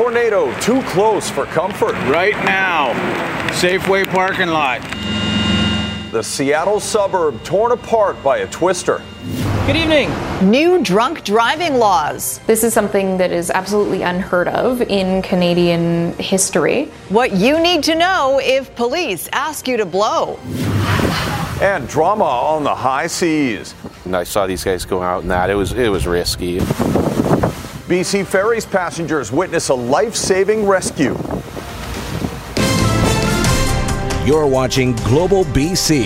tornado too close for comfort. Right now, Safeway parking lot. The Seattle suburb torn apart by a twister. Good evening. New drunk driving laws. This is something that is absolutely unheard of in Canadian history. What you need to know if police ask you to blow. And drama on the high seas. And I saw these guys go out and that it was it was risky. BC Ferries passengers witness a life-saving rescue. You're watching Global BC.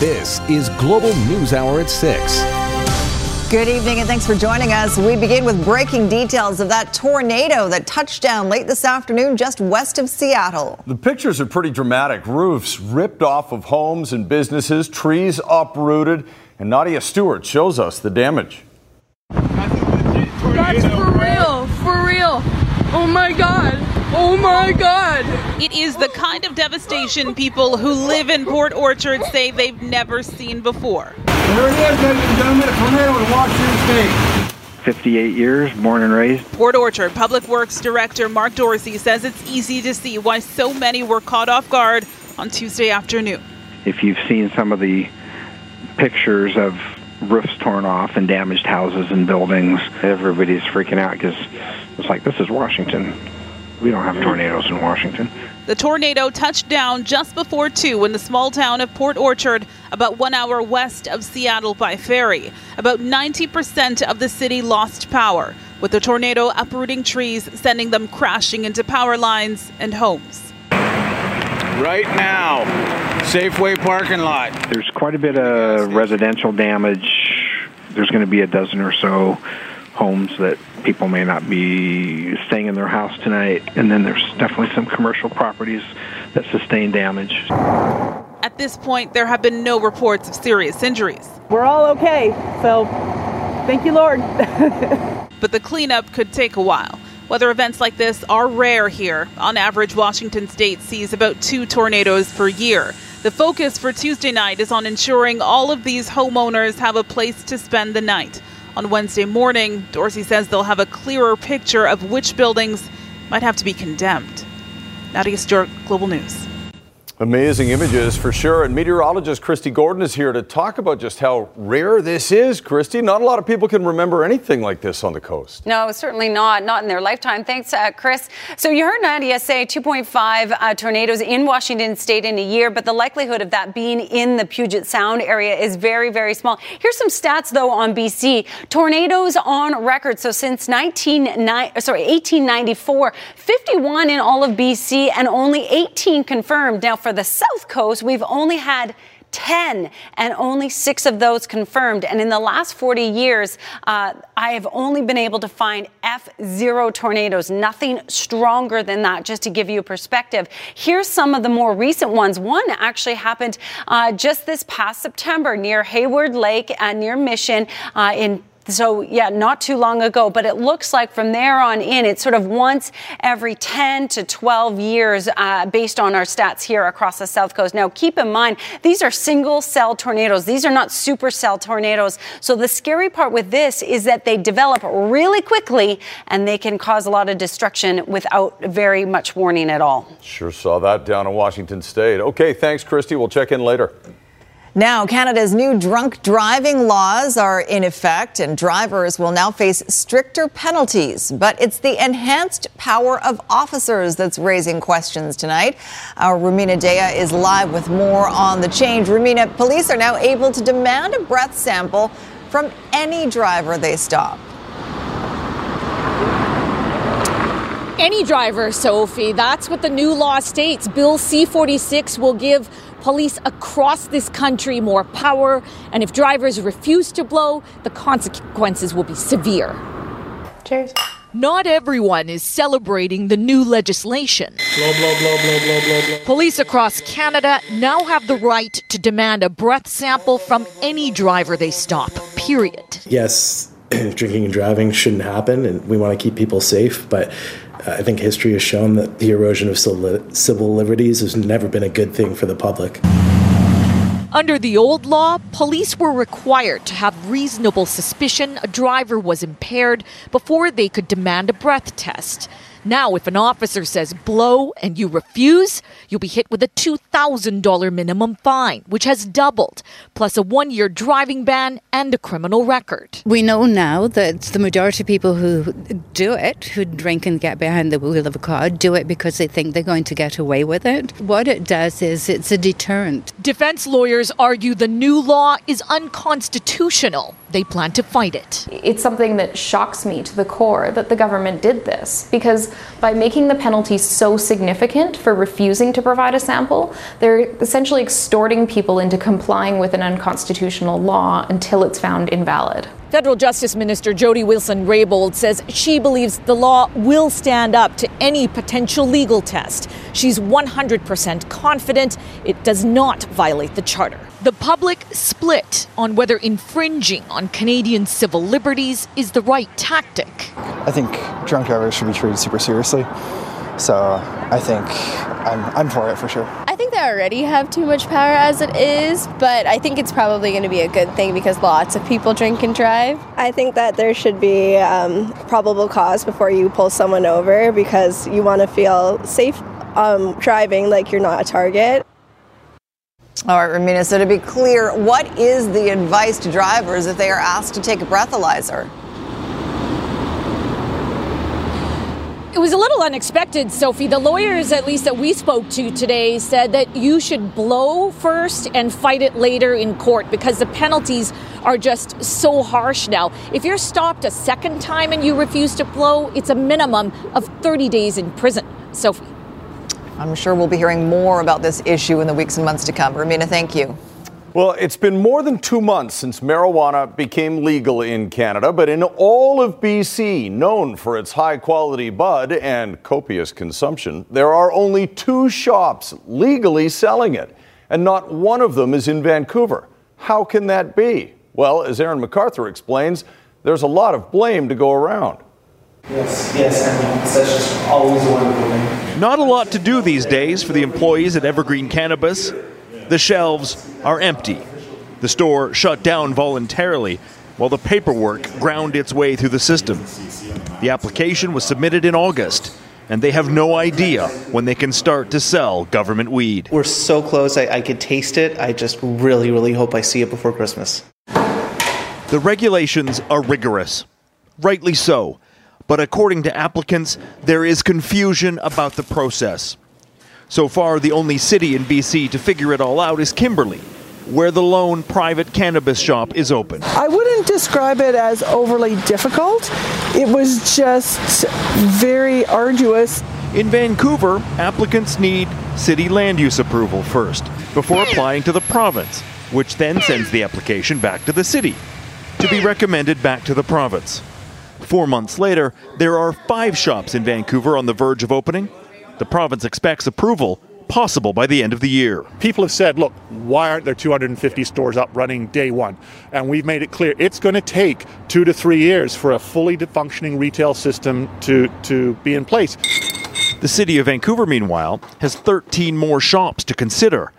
This is Global News Hour at 6. Good evening and thanks for joining us. We begin with breaking details of that tornado that touched down late this afternoon just west of Seattle. The pictures are pretty dramatic. Roofs ripped off of homes and businesses, trees uprooted, and Nadia Stewart shows us the damage. That's for real, for real. Oh my God. Oh my God. It is the kind of devastation people who live in Port Orchard say they've never seen before. There it is, ladies and gentlemen, a tornado in Washington State. 58 years, born and raised. Port Orchard Public Works Director Mark Dorsey says it's easy to see why so many were caught off guard on Tuesday afternoon. If you've seen some of the pictures of roofs torn off and damaged houses and buildings, everybody's freaking out because it's like, this is Washington. We don't have tornadoes in Washington. The tornado touched down just before 2 in the small town of Port Orchard, about one hour west of Seattle by ferry. About 90% of the city lost power, with the tornado uprooting trees, sending them crashing into power lines and homes. Right now, Safeway parking lot. There's quite a bit of residential damage. There's going to be a dozen or so homes that people may not be staying in their house tonight. And then there's definitely some commercial properties that sustain damage. At this point, there have been no reports of serious injuries. We're all okay. So thank you, Lord. but the cleanup could take a while. Weather events like this are rare here. On average, Washington state sees about two tornadoes per year. The focus for Tuesday night is on ensuring all of these homeowners have a place to spend the night. On Wednesday morning, Dorsey says they'll have a clearer picture of which buildings might have to be condemned. Nadia Stewart, Global News. Amazing images for sure. And meteorologist Kristi Gordon is here to talk about just how rare this is. Kristi, not a lot of people can remember anything like this on the coast. No, certainly not. Not in their lifetime. Thanks, uh, Chris. So you heard Nadia say 2.5 uh, tornadoes in Washington state in a year, but the likelihood of that being in the Puget Sound area is very, very small. Here's some stats, though, on BC. Tornadoes on record. So since 19, sorry, 1894, 51 in all of BC and only 18 confirmed. Now, for the South Coast, we've only had 10 and only six of those confirmed. And in the last 40 years, uh, I have only been able to find F0 tornadoes, nothing stronger than that, just to give you a perspective. Here's some of the more recent ones. One actually happened uh, just this past September near Hayward Lake, uh, near Mission uh, in so, yeah, not too long ago, but it looks like from there on in, it's sort of once every 10 to 12 years uh, based on our stats here across the South Coast. Now, keep in mind, these are single cell tornadoes. These are not supercell tornadoes. So, the scary part with this is that they develop really quickly and they can cause a lot of destruction without very much warning at all. Sure saw that down in Washington State. Okay, thanks, Kristi. We'll check in later. Now, Canada's new drunk driving laws are in effect, and drivers will now face stricter penalties. But it's the enhanced power of officers that's raising questions tonight. Our Rumina Daya is live with more on the change. Rumina, police are now able to demand a breath sample from any driver they stop. Any driver, Sophie. That's what the new law states. Bill C 46 will give police across this country more power, and if drivers refuse to blow, the consequences will be severe. Cheers. Not everyone is celebrating the new legislation. Blow, blow, blow, blow, blow, blow, blow. Police across Canada now have the right to demand a breath sample from any driver they stop, period. Yes, drinking and driving shouldn't happen, and we want to keep people safe, but I think history has shown that the erosion of civil liberties has never been a good thing for the public. Under the old law, police were required to have reasonable suspicion a driver was impaired before they could demand a breath test. Now, if an officer says blow and you refuse, you'll be hit with a $2,000 minimum fine, which has doubled, plus a one year driving ban and a criminal record. We know now that the majority of people who do it, who drink and get behind the wheel of a car, do it because they think they're going to get away with it. What it does is it's a deterrent. Defense lawyers argue the new law is unconstitutional. They plan to fight it. It's something that shocks me to the core that the government did this because by making the penalty so significant for refusing to provide a sample, they're essentially extorting people into complying with an unconstitutional law until it's found invalid. Federal Justice Minister Jody Wilson Raybould says she believes the law will stand up to any potential legal test. She's 100% confident it does not violate the Charter. The public split on whether infringing on Canadian civil liberties is the right tactic. I think drunk drivers should be treated super seriously. So I think I'm, I'm for it for sure. I think they already have too much power as it is, but I think it's probably going to be a good thing because lots of people drink and drive. I think that there should be um, probable cause before you pull someone over because you want to feel safe um, driving like you're not a target. All right, Rumina, so to be clear, what is the advice to drivers if they are asked to take a breathalyzer? It was a little unexpected, Sophie. The lawyers, at least that we spoke to today, said that you should blow first and fight it later in court because the penalties are just so harsh now. If you're stopped a second time and you refuse to blow, it's a minimum of 30 days in prison. Sophie. I'm sure we'll be hearing more about this issue in the weeks and months to come. Rumina, thank you. Well, it's been more than two months since marijuana became legal in Canada, but in all of BC, known for its high quality bud and copious consumption, there are only two shops legally selling it, and not one of them is in Vancouver. How can that be? Well, as Aaron MacArthur explains, there's a lot of blame to go around. Yes, yes, I mean, that's just always a wonderful thing. Not a lot to do these days for the employees at Evergreen Cannabis. The shelves are empty. The store shut down voluntarily while the paperwork ground its way through the system. The application was submitted in August, and they have no idea when they can start to sell government weed. We're so close, I, I could taste it. I just really, really hope I see it before Christmas. The regulations are rigorous. Rightly so. But according to applicants, there is confusion about the process. So far, the only city in BC to figure it all out is Kimberley, where the lone private cannabis shop is open. I wouldn't describe it as overly difficult. It was just very arduous. In Vancouver, applicants need city land use approval first before applying to the province, which then sends the application back to the city to be recommended back to the province. Four months later, there are five shops in Vancouver on the verge of opening. The province expects approval possible by the end of the year. People have said, look, why aren't there 250 stores up running day one? And we've made it clear it's going to take two to three years for a fully functioning retail system to, to be in place. The city of Vancouver, meanwhile, has 13 more shops to consider,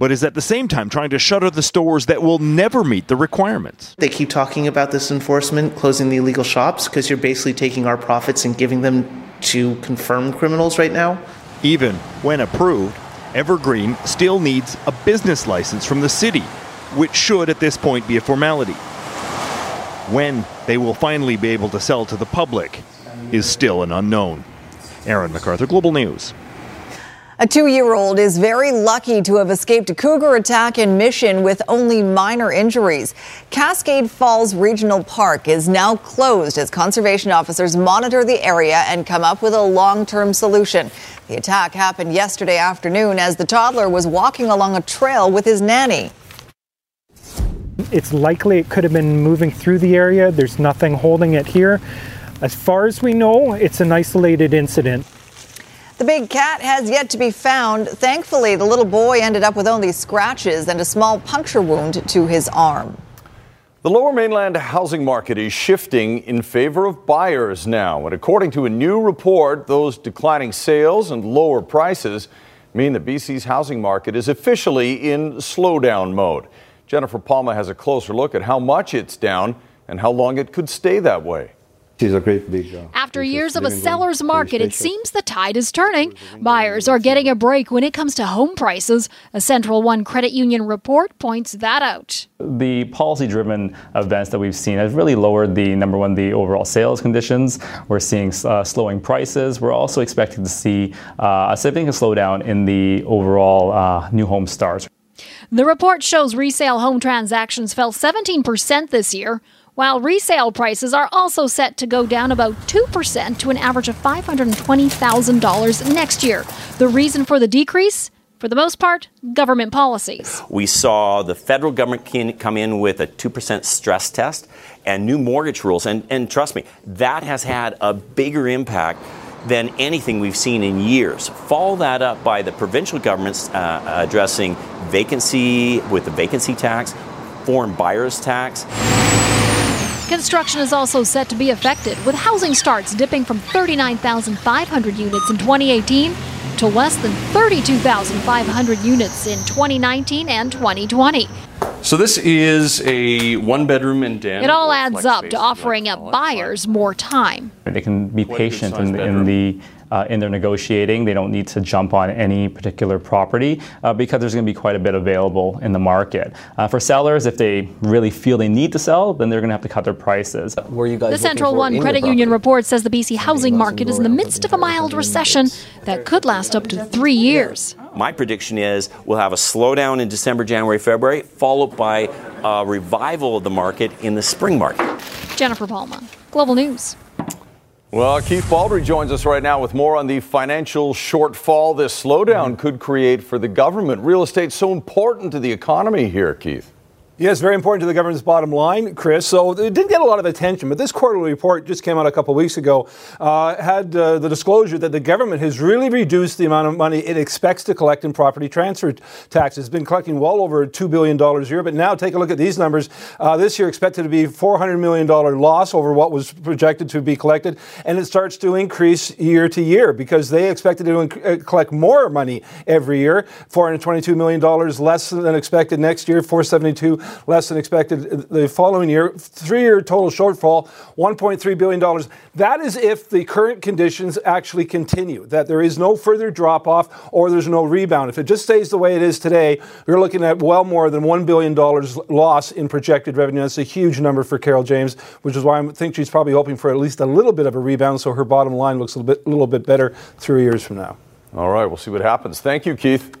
but is at the same time trying to shutter the stores that will never meet the requirements. They keep talking about this enforcement, closing the illegal shops, because you're basically taking our profits and giving them to confirmed criminals right now. Even when approved, Evergreen still needs a business license from the city, which should at this point be a formality. When they will finally be able to sell to the public is still an unknown. Aaron MacArthur, Global News. A two year old is very lucky to have escaped a cougar attack in Mission with only minor injuries. Cascade Falls Regional Park is now closed as conservation officers monitor the area and come up with a long term solution. The attack happened yesterday afternoon as the toddler was walking along a trail with his nanny. It's likely it could have been moving through the area. There's nothing holding it here. As far as we know, it's an isolated incident. The big cat has yet to be found. Thankfully, the little boy ended up with only scratches and a small puncture wound to his arm. The lower mainland housing market is shifting in favor of buyers now. And according to a new report, those declining sales and lower prices mean that BC's housing market is officially in slowdown mode. Jennifer Palma has a closer look at how much it's down and how long it could stay that way. She's a great big. Uh, After years of a seller's market, it seems the tide is turning. Buyers are getting a break when it comes to home prices. A Central One Credit Union report points that out. The policy driven events that we've seen have really lowered the number one, the overall sales conditions. We're seeing uh, slowing prices. We're also expecting to see uh, a significant slowdown in the overall uh, new home starts. The report shows resale home transactions fell 17% this year while resale prices are also set to go down about 2% to an average of $520,000 next year. The reason for the decrease? For the most part, government policies. We saw the federal government come in with a 2% stress test and new mortgage rules. And, and trust me, that has had a bigger impact than anything we've seen in years. Follow that up by the provincial governments uh, addressing vacancy with the vacancy tax, foreign buyers tax. Construction is also set to be affected, with housing starts dipping from 39,500 units in 2018 to less than 32,500 units in 2019 and 2020. So this is a one bedroom and den. It all adds up to offering up buyers more time. They can be patient in, in the uh, in their negotiating. They don't need to jump on any particular property uh, because there's going to be quite a bit available in the market. Uh, for sellers, if they really feel they need to sell, then they're going to have to cut their prices. Were you guys the Central One Credit Union report says the BC housing market is in the midst of a mild recession that could last up to three years. My prediction is we'll have a slowdown in December, January, February, followed by a revival of the market in the spring market. Jennifer Palma, Global News. Well, Keith Baldry joins us right now with more on the financial shortfall this slowdown mm-hmm. could create for the government. Real estate so important to the economy here, Keith. Yes, very important to the government's bottom line, Chris. So it didn't get a lot of attention, but this quarterly report just came out a couple weeks ago. Uh, had uh, the disclosure that the government has really reduced the amount of money it expects to collect in property transfer taxes. It's been collecting well over two billion dollars a year, but now take a look at these numbers. Uh, this year expected to be four hundred million dollar loss over what was projected to be collected, and it starts to increase year to year because they expected to inc- uh, collect more money every year. Four hundred twenty-two million dollars less than expected next year. Four seventy-two less than expected the following year. Three year total shortfall, $1.3 billion. That is if the current conditions actually continue, that there is no further drop off or there's no rebound. If it just stays the way it is today, we're looking at well more than $1 billion loss in projected revenue. That's a huge number for Carole James, which is why I think she's probably hoping for at least a little bit of a rebound so her bottom line looks a little bit, little bit better three years from now. All right, we'll see what happens. Thank you, Keith.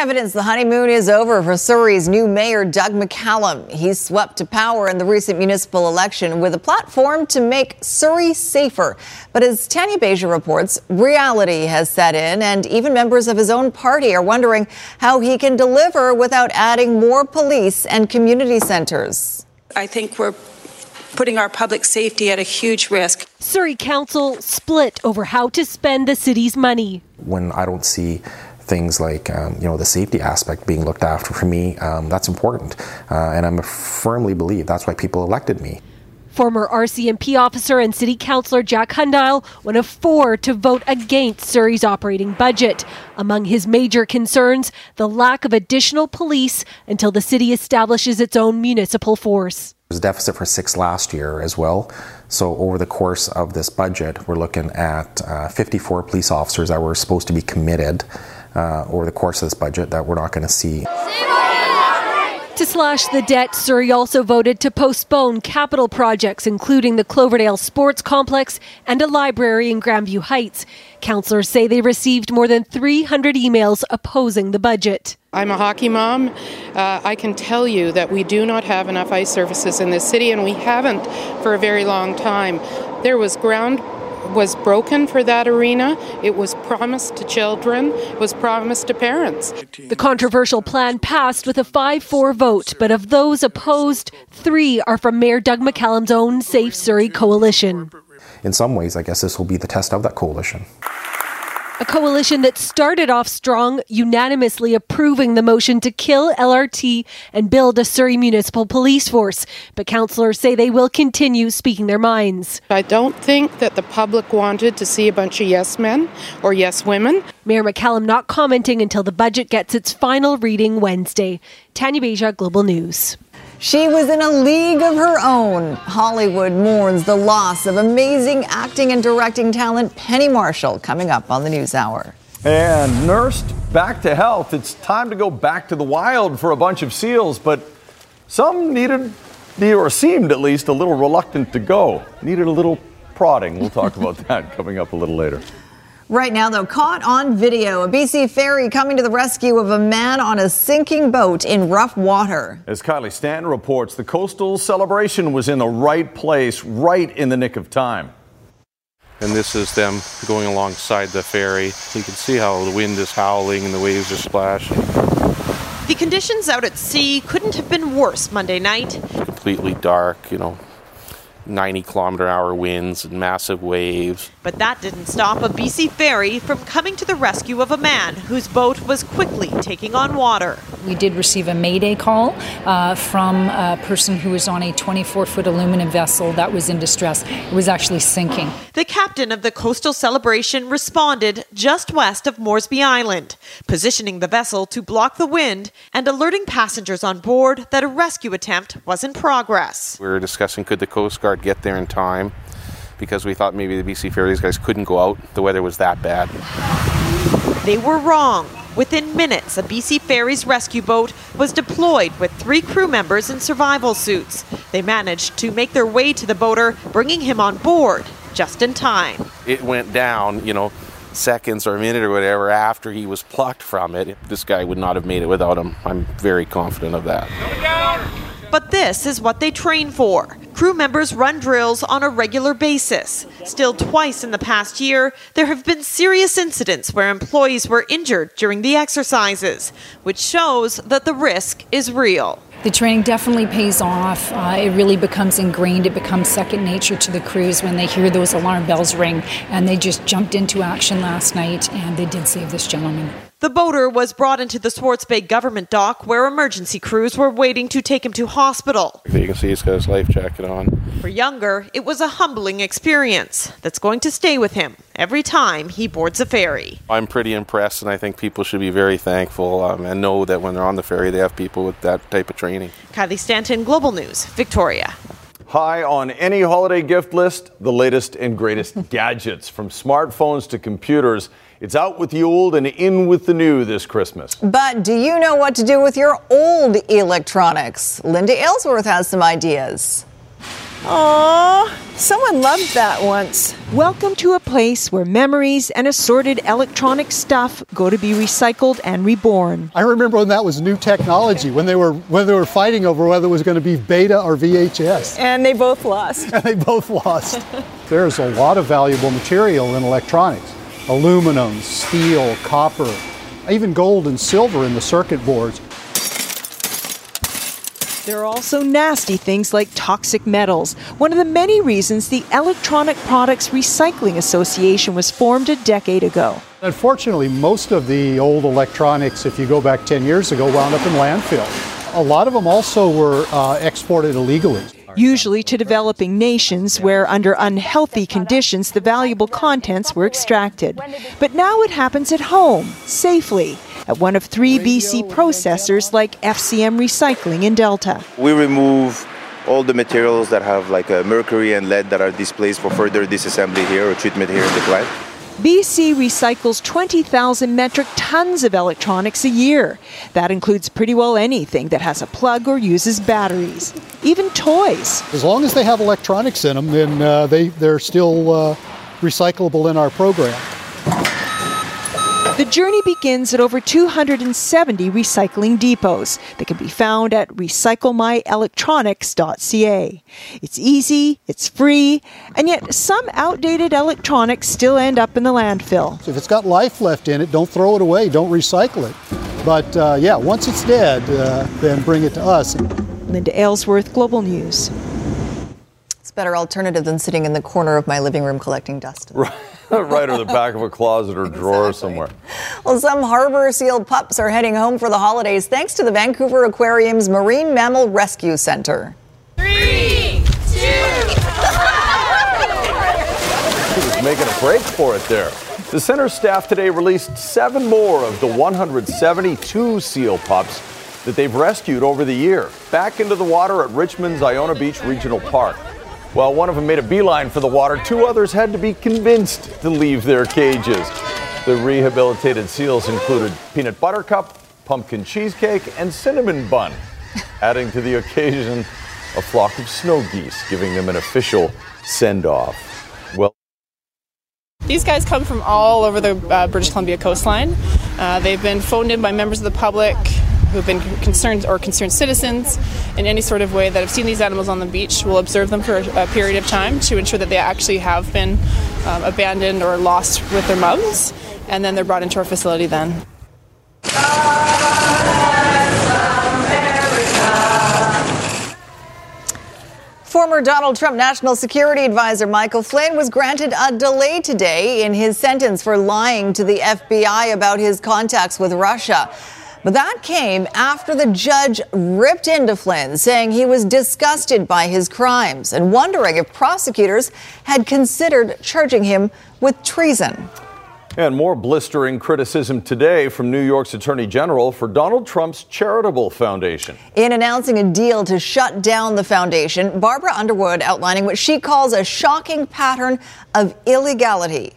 Evidence the honeymoon is over for Surrey's new mayor, Doug McCallum. He swept to power in the recent municipal election with a platform to make Surrey safer. But as Tanya Beja reports, reality has set in, and even members of his own party are wondering how he can deliver without adding more police and community centers. I think we're putting our public safety at a huge risk. Surrey Council split over how to spend the city's money. When I don't see things like um, you know the safety aspect being looked after for me um, that's important uh, and i firmly believe that's why people elected me Former RCMP officer and city councillor Jack Hundial, one of four to vote against Surrey's operating budget. Among his major concerns, the lack of additional police until the city establishes its own municipal force. There was a deficit for six last year as well. So over the course of this budget, we're looking at uh, 54 police officers that were supposed to be committed uh, over the course of this budget that we're not going to see. To slash the debt, Surrey also voted to postpone capital projects, including the Cloverdale Sports Complex and a library in Grandview Heights. Councillors say they received more than 300 emails opposing the budget. I'm a hockey mom. Uh, I can tell you that we do not have enough ice surfaces in this city, and we haven't for a very long time. There was ground was broken for that arena. It was promised to children, it was promised to parents. The controversial plan passed with a 5 4 vote, but of those opposed, three are from Mayor Doug McCallum's own Safe Surrey coalition. In some ways, I guess this will be the test of that coalition. A coalition that started off strong, unanimously approving the motion to kill LRT and build a Surrey Municipal Police Force. But councillors say they will continue speaking their minds. I don't think that the public wanted to see a bunch of yes men or yes women. Mayor McCallum not commenting until the budget gets its final reading Wednesday. Tanya Beja, Global News. She was in a league of her own. Hollywood mourns the loss of amazing acting and directing talent Penny Marshall coming up on the News Hour. And nursed back to health, it's time to go back to the wild for a bunch of seals, but some needed, or seemed at least, a little reluctant to go. Needed a little prodding. We'll talk about that coming up a little later. Right now, though, caught on video, a BC ferry coming to the rescue of a man on a sinking boat in rough water. As Kylie Stanton reports, the coastal celebration was in the right place, right in the nick of time. And this is them going alongside the ferry. You can see how the wind is howling and the waves are splashing. The conditions out at sea couldn't have been worse Monday night. Completely dark, you know, 90 kilometer hour winds and massive waves. But that didn't stop a BC ferry from coming to the rescue of a man whose boat was quickly taking on water. We did receive a mayday call uh, from a person who was on a 24 foot aluminum vessel that was in distress. It was actually sinking. The captain of the coastal celebration responded just west of Moresby Island, positioning the vessel to block the wind and alerting passengers on board that a rescue attempt was in progress. We were discussing could the Coast Guard get there in time because we thought maybe the BC Ferries guys couldn't go out. The weather was that bad. They were wrong. Within minutes, a BC Ferries rescue boat was deployed with three crew members in survival suits. They managed to make their way to the boater, bringing him on board just in time. It went down, you know, seconds or a minute or whatever after he was plucked from it. This guy would not have made it without him. I'm very confident of that. But this is what they train for. Crew members run drills on a regular basis. Still, twice in the past year, there have been serious incidents where employees were injured during the exercises, which shows that the risk is real. The training definitely pays off. Uh, it really becomes ingrained. It becomes second nature to the crews when they hear those alarm bells ring. And they just jumped into action last night and they did save this gentleman. The boater was brought into the Swartz Bay government dock where emergency crews were waiting to take him to hospital. You can see he's got his life jacket on. For Younger, it was a humbling experience that's going to stay with him every time he boards a ferry. I'm pretty impressed, and I think people should be very thankful um, and know that when they're on the ferry, they have people with that type of training. Kylie Stanton, Global News, Victoria. High on any holiday gift list, the latest and greatest gadgets from smartphones to computers. It's out with the old and in with the new this Christmas. But do you know what to do with your old electronics? Linda Aylesworth has some ideas. Aww, someone loved that once. Welcome to a place where memories and assorted electronic stuff go to be recycled and reborn. I remember when that was new technology, when they were when they were fighting over whether it was going to be beta or VHS. And they both lost. and they both lost. There's a lot of valuable material in electronics. Aluminum, steel, copper, even gold and silver in the circuit boards. There are also nasty things like toxic metals, one of the many reasons the Electronic Products Recycling Association was formed a decade ago. Unfortunately, most of the old electronics, if you go back 10 years ago, wound up in landfill. A lot of them also were uh, exported illegally. Usually to developing nations where, under unhealthy conditions, the valuable contents were extracted. But now it happens at home, safely, at one of three BC processors like FCM Recycling in Delta. We remove all the materials that have like uh, mercury and lead that are displaced for further disassembly here or treatment here in the plant. BC recycles 20,000 metric tons of electronics a year. That includes pretty well anything that has a plug or uses batteries, even toys. As long as they have electronics in them, then uh, they, they're still uh, recyclable in our program. The journey begins at over 270 recycling depots that can be found at recyclemyelectronics.ca. It's easy, it's free, and yet some outdated electronics still end up in the landfill. So if it's got life left in it, don't throw it away, don't recycle it. But uh, yeah, once it's dead, uh, then bring it to us. Linda Aylesworth, Global News. It's a better alternative than sitting in the corner of my living room collecting dust. Right. right, or the back of a closet or drawer somewhere. Well, some harbor seal pups are heading home for the holidays thanks to the Vancouver Aquarium's Marine Mammal Rescue Center. Three, two, He was making a break for it there. The center staff today released seven more of the 172 seal pups that they've rescued over the year back into the water at Richmond's Iona Beach Regional Park. While one of them made a beeline for the water, two others had to be convinced to leave their cages. The rehabilitated seals included peanut butter cup, pumpkin cheesecake, and cinnamon bun. Adding to the occasion, a flock of snow geese, giving them an official send off. Well, These guys come from all over the uh, British Columbia coastline. Uh, they've been phoned in by members of the public who've been concerned or concerned citizens in any sort of way that have seen these animals on the beach. We'll observe them for a, a period of time to ensure that they actually have been um, abandoned or lost with their mums, and then they're brought into our facility then. Former Donald Trump National Security Advisor Michael Flynn was granted a delay today in his sentence for lying to the FBI about his contacts with Russia. But that came after the judge ripped into Flynn, saying he was disgusted by his crimes and wondering if prosecutors had considered charging him with treason. And more blistering criticism today from New York's Attorney General for Donald Trump's charitable foundation. In announcing a deal to shut down the foundation, Barbara Underwood outlining what she calls a shocking pattern of illegality.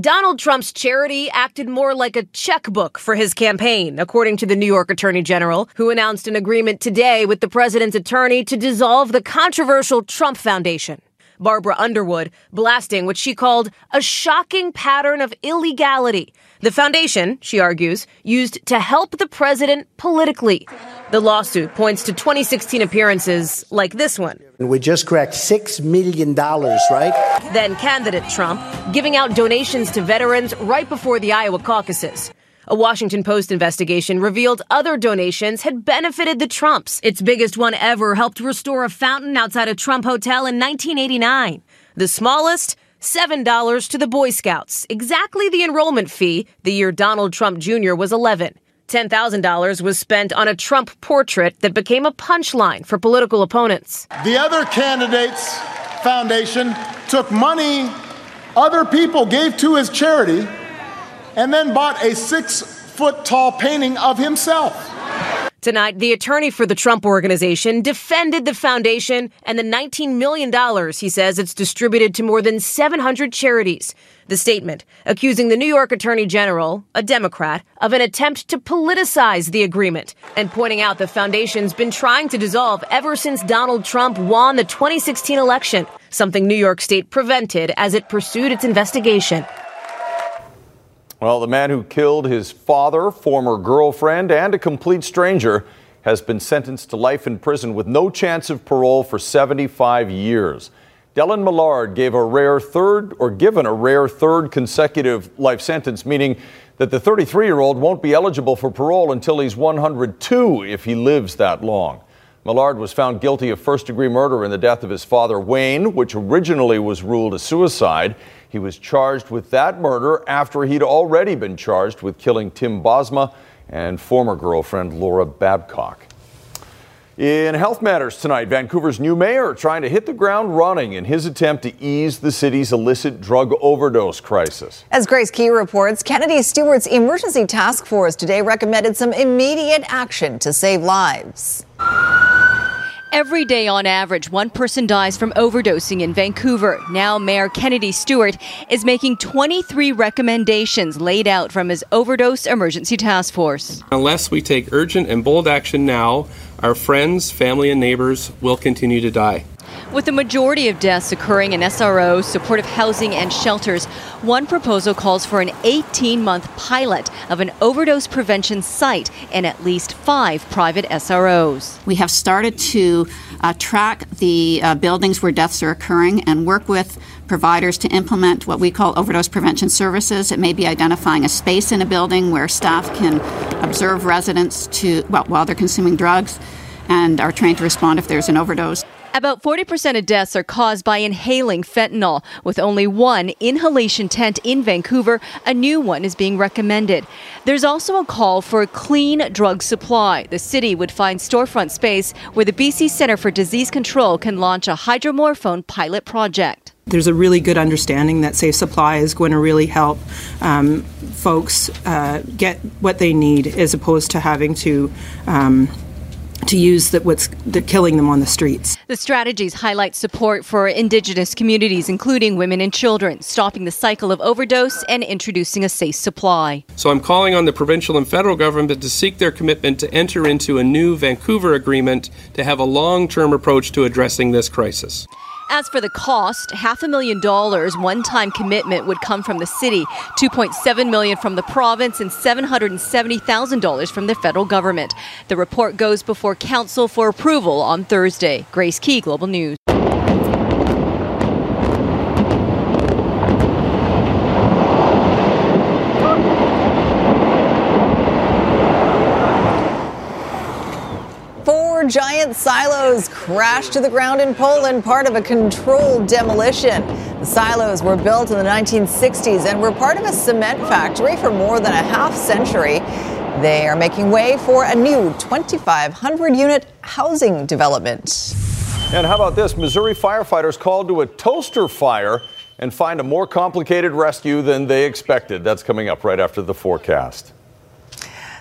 Donald Trump's charity acted more like a checkbook for his campaign, according to the New York Attorney General, who announced an agreement today with the president's attorney to dissolve the controversial Trump Foundation. Barbara Underwood blasting what she called a shocking pattern of illegality. The foundation, she argues, used to help the president politically. The lawsuit points to 2016 appearances like this one. We just cracked $6 million, right? Then candidate Trump giving out donations to veterans right before the Iowa caucuses. A Washington Post investigation revealed other donations had benefited the Trumps. Its biggest one ever helped restore a fountain outside a Trump hotel in 1989. The smallest, $7 to the Boy Scouts, exactly the enrollment fee the year Donald Trump Jr. was 11. $10,000 was spent on a Trump portrait that became a punchline for political opponents. The other candidate's foundation took money other people gave to his charity and then bought a six foot tall painting of himself. Tonight, the attorney for the Trump organization defended the foundation and the $19 million he says it's distributed to more than 700 charities. The statement accusing the New York Attorney General, a Democrat, of an attempt to politicize the agreement and pointing out the foundation's been trying to dissolve ever since Donald Trump won the 2016 election, something New York State prevented as it pursued its investigation. Well, the man who killed his father, former girlfriend, and a complete stranger has been sentenced to life in prison with no chance of parole for 75 years. Dellen Millard gave a rare third, or given a rare third consecutive life sentence, meaning that the 33 year old won't be eligible for parole until he's 102 if he lives that long. Millard was found guilty of first degree murder in the death of his father, Wayne, which originally was ruled a suicide. He was charged with that murder after he'd already been charged with killing Tim Bosma and former girlfriend Laura Babcock. In health matters tonight, Vancouver's new mayor trying to hit the ground running in his attempt to ease the city's illicit drug overdose crisis. As Grace Ke reports, Kennedy Stewart's emergency task force today recommended some immediate action to save lives. Every day, on average, one person dies from overdosing in Vancouver. Now, Mayor Kennedy Stewart is making 23 recommendations laid out from his overdose emergency task force. Unless we take urgent and bold action now, our friends, family, and neighbors will continue to die. With the majority of deaths occurring in SROs, supportive housing, and shelters, one proposal calls for an 18 month pilot of an overdose prevention site in at least five private SROs. We have started to uh, track the uh, buildings where deaths are occurring and work with providers to implement what we call overdose prevention services. It may be identifying a space in a building where staff can observe residents to well, while they're consuming drugs and are trained to respond if there's an overdose. About 40% of deaths are caused by inhaling fentanyl. With only one inhalation tent in Vancouver, a new one is being recommended. There's also a call for a clean drug supply. The city would find storefront space where the BC Centre for Disease Control can launch a hydromorphone pilot project. There's a really good understanding that Safe Supply is going to really help um, folks uh, get what they need as opposed to having to. Um, to use that what's the killing them on the streets. The strategies highlight support for indigenous communities, including women and children, stopping the cycle of overdose and introducing a safe supply. So I'm calling on the provincial and federal government to seek their commitment to enter into a new Vancouver agreement to have a long-term approach to addressing this crisis. As for the cost, half a million dollars one-time commitment would come from the city, 2.7 million from the province and $770,000 from the federal government. The report goes before council for approval on Thursday. Grace Ke, Global News. Giant silos crashed to the ground in Poland, part of a controlled demolition. The silos were built in the 1960s and were part of a cement factory for more than a half century. They are making way for a new 2,500 unit housing development. And how about this? Missouri firefighters called to a toaster fire and find a more complicated rescue than they expected. That's coming up right after the forecast.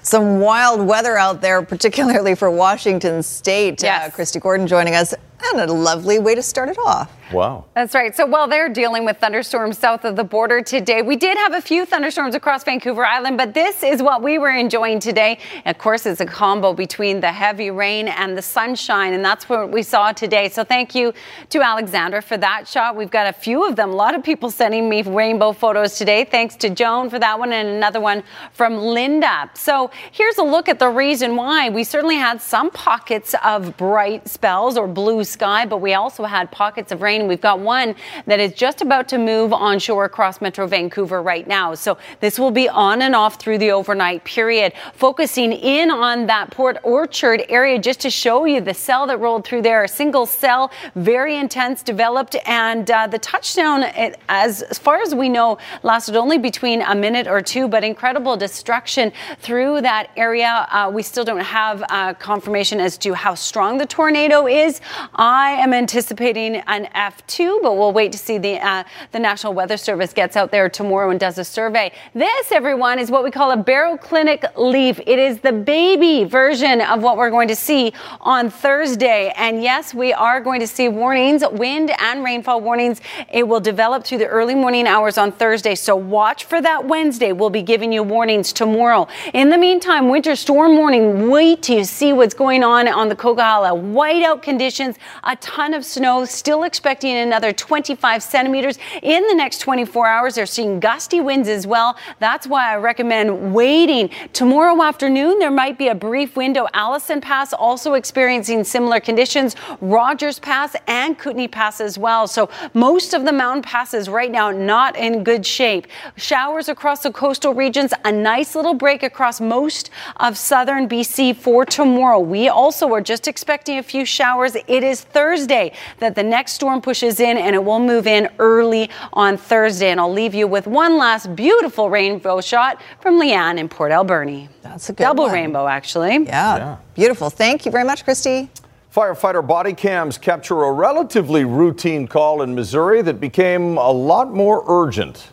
Some wild weather out there, particularly for Washington State. Yes. Uh, Kristi Gordon joining us, and a lovely way to start it off. Wow. That's right. So while they're dealing with thunderstorms south of the border today, we did have a few thunderstorms across Vancouver Island, but this is what we were enjoying today. Of course, it's a combo between the heavy rain and the sunshine, and that's what we saw today. So thank you to Alexander for that shot. We've got a few of them. A lot of people sending me rainbow photos today. Thanks to Joan for that one, and another one from Linda. So here's a look at the reason why. We certainly had some pockets of bright spells or blue sky, but we also had pockets of rain We've got one that is just about to move onshore across Metro Vancouver right now. So this will be on and off through the overnight period, focusing in on that Port Orchard area just to show you the cell that rolled through there. A single cell, very intense, developed, and uh, the touchdown, it, as, as far as we know, lasted only between a minute or two, but incredible destruction through that area. Uh, we still don't have uh, confirmation as to how strong the tornado is. I am anticipating an F2, but we'll wait to see the uh, the National Weather Service gets out there tomorrow and does a survey. This, everyone, is what we call a baroclinic leaf. It is the baby version of what we're going to see on Thursday. And yes, we are going to see warnings, wind and rainfall warnings. It will develop through the early morning hours on Thursday. So watch for that Wednesday. We'll be giving you warnings tomorrow. In the meantime, winter storm warning. Wait you see what's going on on the Coquihalla. Whiteout conditions, a ton of snow, still expecting another 25 centimeters in the next 24 hours. They're seeing gusty winds as well. That's why I recommend waiting. Tomorrow afternoon, there might be a brief window. Allison Pass also experiencing similar conditions. Rogers Pass and Kootenay Pass as well. So most of the mountain passes right now not in good shape. Showers across the coastal regions. A nice little break across most of southern BC for tomorrow. We also are just expecting a few showers. It is Thursday that the next storm pushes in and it will move in early on Thursday. And I'll leave you with one last beautiful rainbow shot from Leanne in Port Alberni. That's a good Double one. rainbow, actually. Yeah. yeah. Beautiful. Thank you very much, Kristi. Firefighter body cams capture a relatively routine call in Missouri that became a lot more urgent.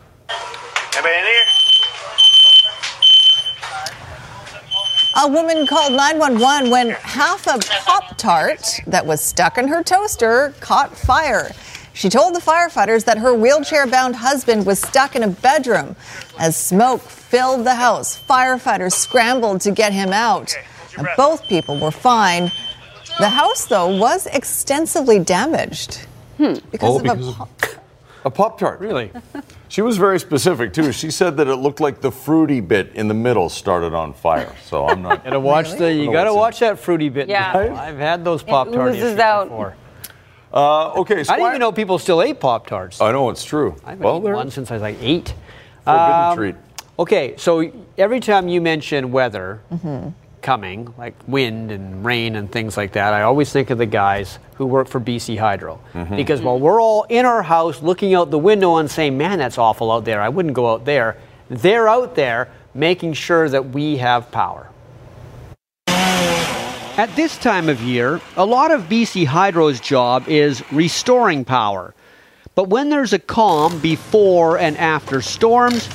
Anybody in here? A woman called 911 when half a Pop Tart that was stuck in her toaster caught fire. She told the firefighters that her wheelchair bound husband was stuck in a bedroom. As smoke filled the house, firefighters scrambled to get him out. And both people were fine. The house, though, was extensively damaged. Hmm. Because oh, of because a pop- A Pop Tart. Really? She was very specific too. She said that it looked like the fruity bit in the middle started on fire. So I'm not. gotta watch the. You gotta watch that fruity bit. Yeah. Right? I've had those Pop Tart oozes out. before. Uh, okay, so I didn't even know people still ate Pop Tarts. I know it's true. I haven't well, eaten one since I was like eight. forbidden Um, treat. Okay, so every time you mention weather, coming, like wind and rain and things like that, I always think of the guys who work for BC Hydro. Mm-hmm. Because while we're all in our house looking out the window and saying, man, that's awful out there, I wouldn't go out there, they're out there making sure that we have power. At this time of year, a lot of BC Hydro's job is restoring power. But when there's a calm before and after storms,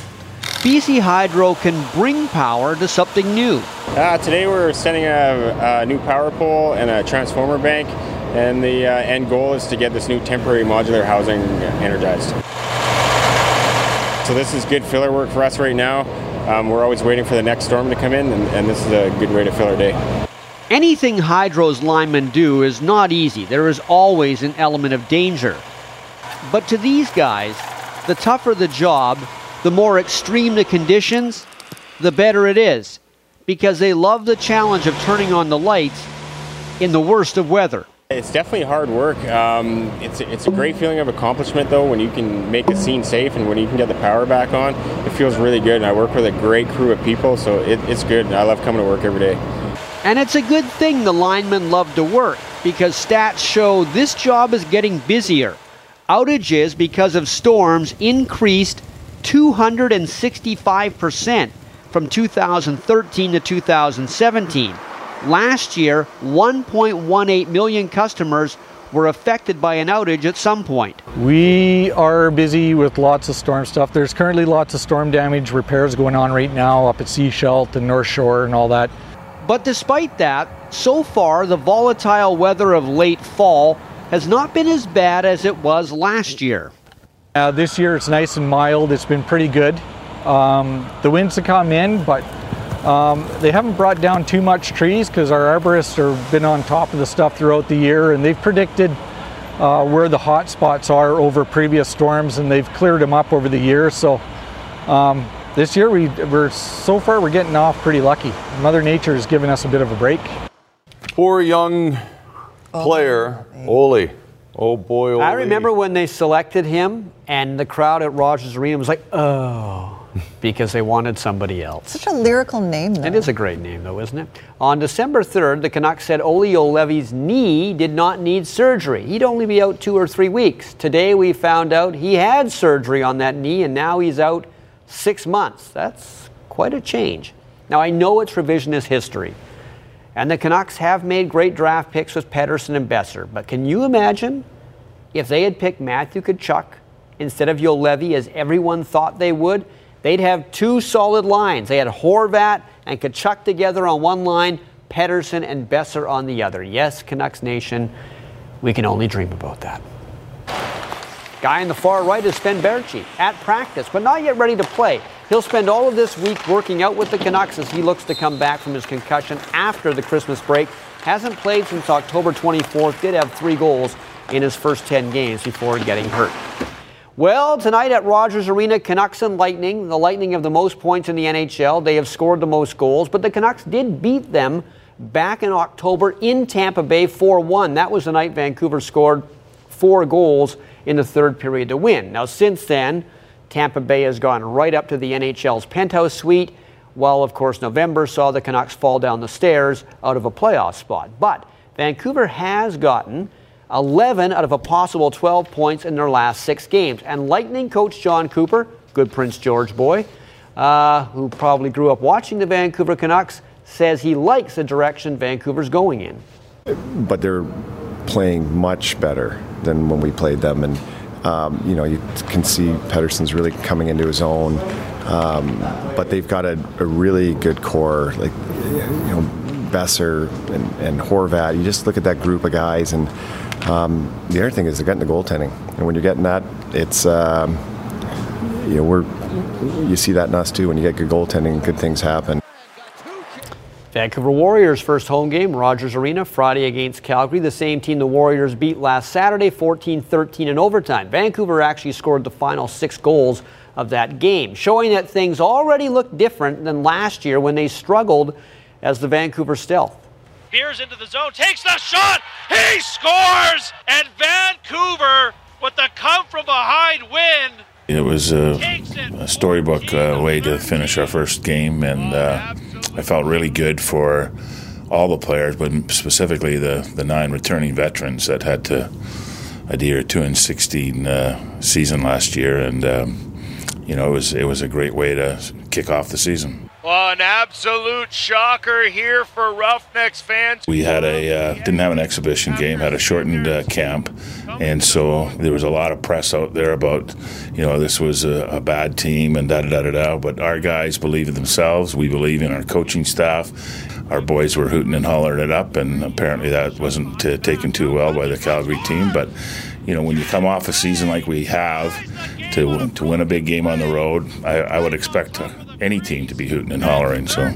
BC Hydro can bring power to something new. Uh, today we're setting a, a, new power pole and a transformer bank, and the uh, end goal is to get this new temporary modular housing energized. So this is good filler work for us right now. Um, we're always waiting for the next storm to come in, and, and this is a good way to fill our day. Anything Hydro's linemen do is not easy. There is always an element of danger. But to these guys, the tougher the job, the more extreme the conditions, the better it is, because they love the challenge of turning on the lights in the worst of weather. It's definitely hard work. Um, it's, it's a great feeling of accomplishment, though, when you can make a scene safe and when you can get the power back on. It feels really good, and I work with a great crew of people, so it, it's good. I love coming to work every day. And it's a good thing the linemen love to work because stats show this job is getting busier. Outages because of storms increased 265% from 2013 to 2017. Last year, 1.18 million customers were affected by an outage at some point. We are busy with lots of storm stuff. There's currently lots of storm damage repairs going on right now up at Sechelt and North Shore and all that. But despite that, so far the volatile weather of late fall has not been as bad as it was last year. Uh, this year it's nice and mild. It's been pretty good. Um, the winds have come in, but um, they haven't brought down too much trees because our arborists have been on top of the stuff throughout the year and they've predicted uh, where the hot spots are over previous storms and they've cleared them up over the year. So um, this year we, we're so far we're getting off pretty lucky. Mother Nature has given us a bit of a break. Poor young player, Olli. Oh boy, Olli. I oh, remember when they selected him and the crowd at Rogers Arena was like, oh, because they wanted somebody else. Such a lyrical name, though. It is a great name, though, isn't it? On December 3rd, the Canucks said Olli Juolevi's knee did not need surgery. He'd only be out two or three weeks. Today, we found out he had surgery on that knee, and now he's out six months. That's quite a change. Now, I know it's revisionist history, and the Canucks have made great draft picks with Pettersson and Boeser, but can you imagine if they had picked Matthew Tkachuk instead of Juolevi, as everyone thought they would? They'd have two solid lines. They had Horvat and Tkachuk together on one line, Pettersson and Boeser on the other. Yes, Canucks Nation, we can only dream about that. Guy on the far right is Sven Baertschi at practice, but not yet ready to play. He'll spend all of this week working out with the Canucks as he looks to come back from his concussion after the Christmas break. Hasn't played since October 24th, did have three goals in his first 10 games before getting hurt. Well, tonight at Rogers Arena, Canucks and Lightning. The Lightning have the most points in the NHL. They have scored the most goals, but the Canucks did beat them back in October in Tampa Bay 4 1. That was the night Vancouver scored four goals in the third period to win. Now, since then, Tampa Bay has gone right up to the NHL's penthouse suite, while, of course, November saw the Canucks fall down the stairs out of a playoff spot. But Vancouver has gotten 11 out of a possible 12 points in their last six games. And Lightning coach Jon Cooper, good Prince George boy, uh, who probably grew up watching the Vancouver Canucks, says he likes the direction Vancouver's going in. But they're playing much better than when we played them. And, um, you know, you can see Pettersson's really coming into his own. Um, but they've got a, a, really good core, like, you know, Boeser and, and Horvat. You just look at that group of guys and um, the other thing is they're getting the goaltending, and when you're getting that, it's um, you know we're you see that in us too. When you get good goaltending, good things happen. Vancouver Warriors' first home game, Rogers Arena, Friday against Calgary. The same team the Warriors beat last Saturday, 14 13 in overtime. Vancouver actually scored the final six goals of that game, showing that things already look different than last year when they struggled as the Vancouver Stealth. Veers into the zone, takes the shot, he scores, and Vancouver with the come from behind win. It was a, a storybook uh, way to finish our first game, and uh, I felt really good for all the players, but specifically the, the nine returning veterans that had to adhere to in 16 uh, season last year, and um, you know it was it was a great way to kick off the season. Well, an absolute shocker here for Roughnecks fans. We had a uh, didn't have an exhibition game, had a shortened uh, camp, and so there was a lot of press out there about, you know, this was a, a bad team and da da da da. But our guys believe in themselves. We believe in our coaching staff. Our boys were hooting and hollering it up, and apparently that wasn't uh, taken too well by the Calgary team. But you know, when you come off a season like we have, to to win a big game on the road, I, I would expect any team to be hooting and hollering. So.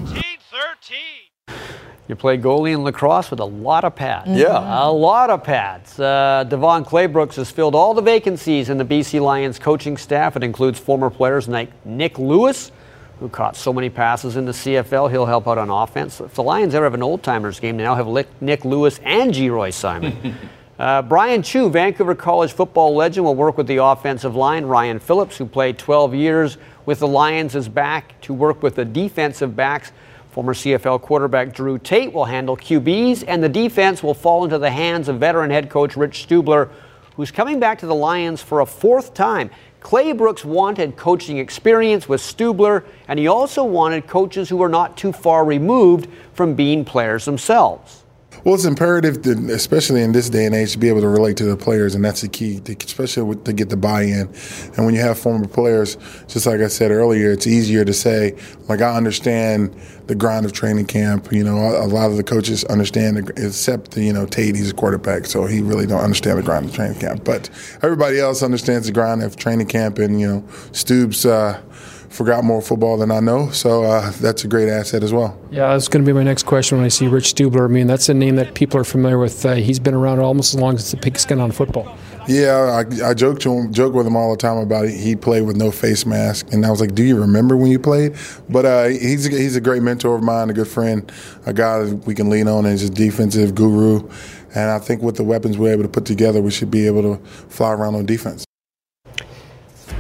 You play goalie in lacrosse with a lot of pads. Yeah. A lot of pads. Uh, DeVone Claybrooks has filled all the vacancies in the BC Lions coaching staff. It includes former players like Nick Lewis, who caught so many passes in the CFL. He'll help out on offense. If the Lions ever have an old timers game, they now have Nick Lewis and Geroy Simon. uh, Brian Chiu, Vancouver College football legend, will work with the offensive line. Ryan Phillips, who played 12 years with the Lions, is back to work with the defensive backs. Former CFL quarterback Drew Tate will handle QBs, and the defense will fall into the hands of veteran head coach Rich Stubler, who's coming back to the Lions for a fourth time. Claybrooks wanted coaching experience with Stubler, and he also wanted coaches who were not too far removed from being players themselves. Well, it's imperative, to, especially in this day and age, to be able to relate to the players, and that's the key, to, especially with, to get the buy-in. And when you have former players, just like I said earlier, it's easier to say, like, I understand the grind of training camp. You know, a, a lot of the coaches understand, except you know Tate, he's a quarterback, so he really don't understand the grind of training camp. But everybody else understands the grind of training camp, and you know, Stoops. Uh, forgot more football than I know. So uh, that's a great asset as well. Yeah, that's going to be my next question when I see Rich Stubler. I mean, that's a name that people are familiar with. Uh, he's been around almost as long as the pigskin on football. Yeah, I, I joke to him, joke with him all the time about it. He played with no face mask, and I was like, "Do you remember when you played?" But uh, he's a, he's a great mentor of mine, a good friend, a guy that we can lean on as a defensive guru. And I think with the weapons we're able to put together, we should be able to fly around on defense.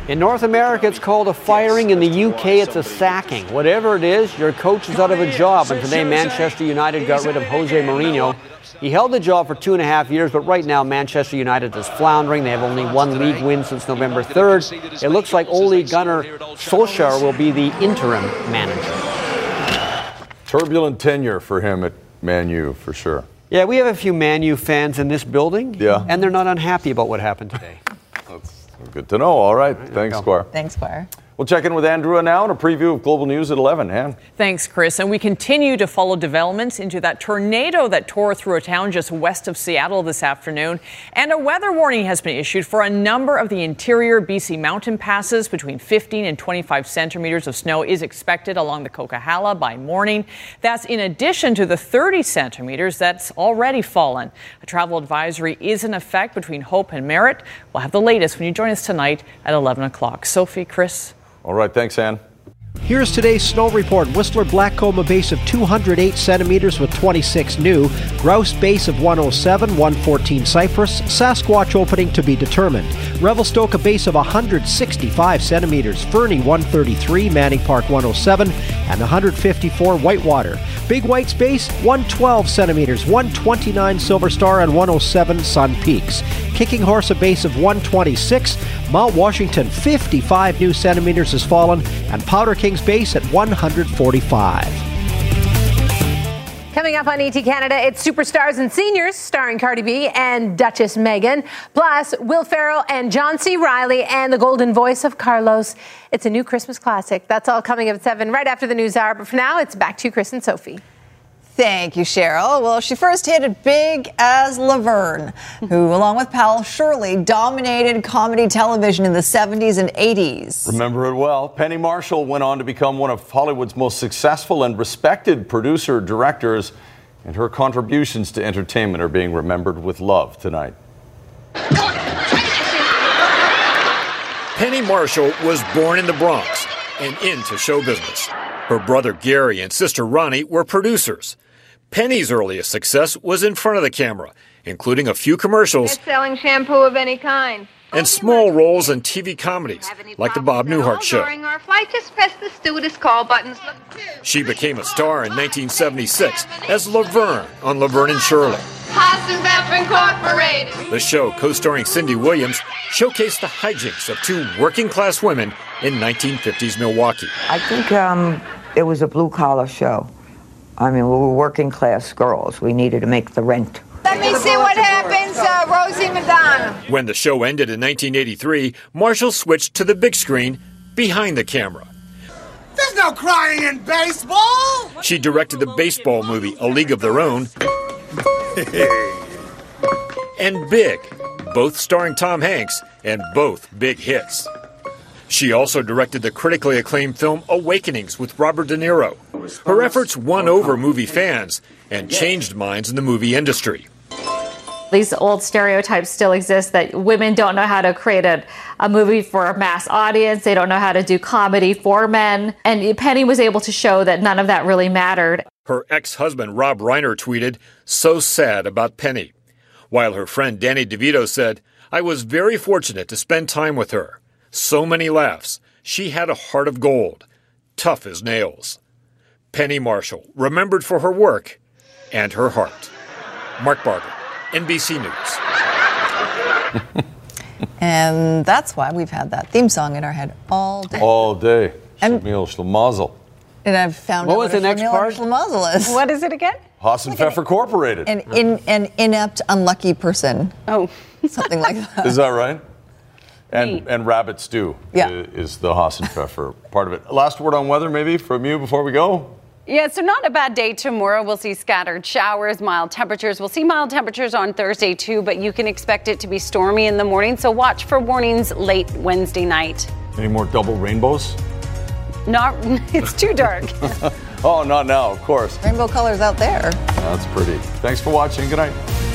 In North America, it's called a firing. In the UK, it's a sacking. Whatever it is, your coach is out of a job. And today, Manchester United got rid of Jose Mourinho. He held the job for two and a half years, but right now, Manchester United is floundering. They have only one league win since November 3rd. It looks like Ole Gunnar Solskjaer will be the interim manager. Turbulent tenure for him at Man U, for sure. Yeah, we have a few Man U fans in this building. Yeah. And they're not unhappy about what happened today. Good to know. All right. Thanks, Squire. Thanks, Squire. We'll check in with Andrew now and a preview of Global News at 11. Ann. Thanks, Chris. And we continue to follow developments into that tornado that tore through a town just west of Seattle this afternoon. And a weather warning has been issued for a number of the interior BC mountain passes. Between 15 and 25 centimeters of snow is expected along the Coquihalla by morning. That's in addition to the 30 centimeters that's already fallen. A travel advisory is in effect between Hope and Merritt. We'll have the latest when you join us tonight at 11 o'clock. Sophie, Chris. All right, thanks, Ann. Here's today's snow report. Whistler Blackcomb base of 208 centimeters with 26 new. Grouse base of 107, 114 Cypress. Sasquatch opening to be determined. Revelstoke a base of 165 centimeters. Fernie 133, Manning Park 107, and 154 Whitewater. Big White's base 112 centimeters, 129 Silver Star, and 107 Sun Peaks. Kicking Horse a base of 126. Mount Washington 55 new centimeters has fallen, and Powder King's base at 145. Coming up on ET Canada, it's Superstars and Seniors, starring Cardi B and Duchess Meghan, plus Will Ferrell and John C. Reilly and the golden voice of Carlos. It's a new Christmas classic. That's all coming up at 7 right after the news hour. But for now, it's back to Chris and Sophie. Thank you, Cheryl. Well, she first hit it big as Laverne, who, along with Powell Shirley, dominated comedy television in the 70s and 80s. Remember it well. Penny Marshall went on to become one of Hollywood's most successful and respected producer directors, and her contributions to entertainment are being remembered with love tonight. Penny Marshall was born in the Bronx and into show business. Her brother Gary and sister Ronnie were producers. Penny's earliest success was in front of the camera, including a few commercials selling shampoo of any kind. and small roles in TV comedies like The Bob Newhart Show. During our flight, just press the stewardess call buttons. She became a star in 1976 as Laverne on Laverne and Shirley. Hasenpfeffer Incorporated. The show, co starring Cindy Williams, showcased the hijinks of two working class women in 1950s Milwaukee. I think um, it was a blue collar show. I mean, we were working class girls. We needed to make the rent. Let me see what happens, uh, Rosie Madonna. When the show ended in 1983, Marshall switched to the big screen behind the camera. There's no crying in baseball. She directed the baseball movie A League of Their Own and Big, both starring Tom Hanks and both big hits. She also directed the critically acclaimed film Awakenings with Robert De Niro. Her efforts won over movie fans and changed minds in the movie industry. These old stereotypes still exist that women don't know how to create a, a movie for a mass audience. They don't know how to do comedy for men. And Penny was able to show that none of that really mattered. Her ex husband Rob Reiner tweeted, So sad about Penny. While her friend Danny DeVito said, I was very fortunate to spend time with her. So many laughs. She had a heart of gold, tough as nails. Penny Marshall, remembered for her work and her heart. Mark Barber, NBC News. And that's why we've had that theme song in our head all day. All day. And- Schlemiel Schlimazel. And I've found What out was what the a next Schlemiel part? Schlimazel is. What is it again? Haas Hasenpfeffer Corporated. An, in, an inept, unlucky person. Oh. Something like that. Is that right? And and rabbit stew Yeah. is the Hasenpfeffer part of it. Last word on weather, maybe from you before we go. Yeah, so not a bad day tomorrow. We'll see scattered showers, mild temperatures. We'll see mild temperatures on Thursday too, but you can expect it to be stormy in the morning. So watch for warnings late Wednesday night. Any more double rainbows? Not, it's too dark. oh, not now, of course. Rainbow colors out there. That's pretty. Thanks for watching. Good night.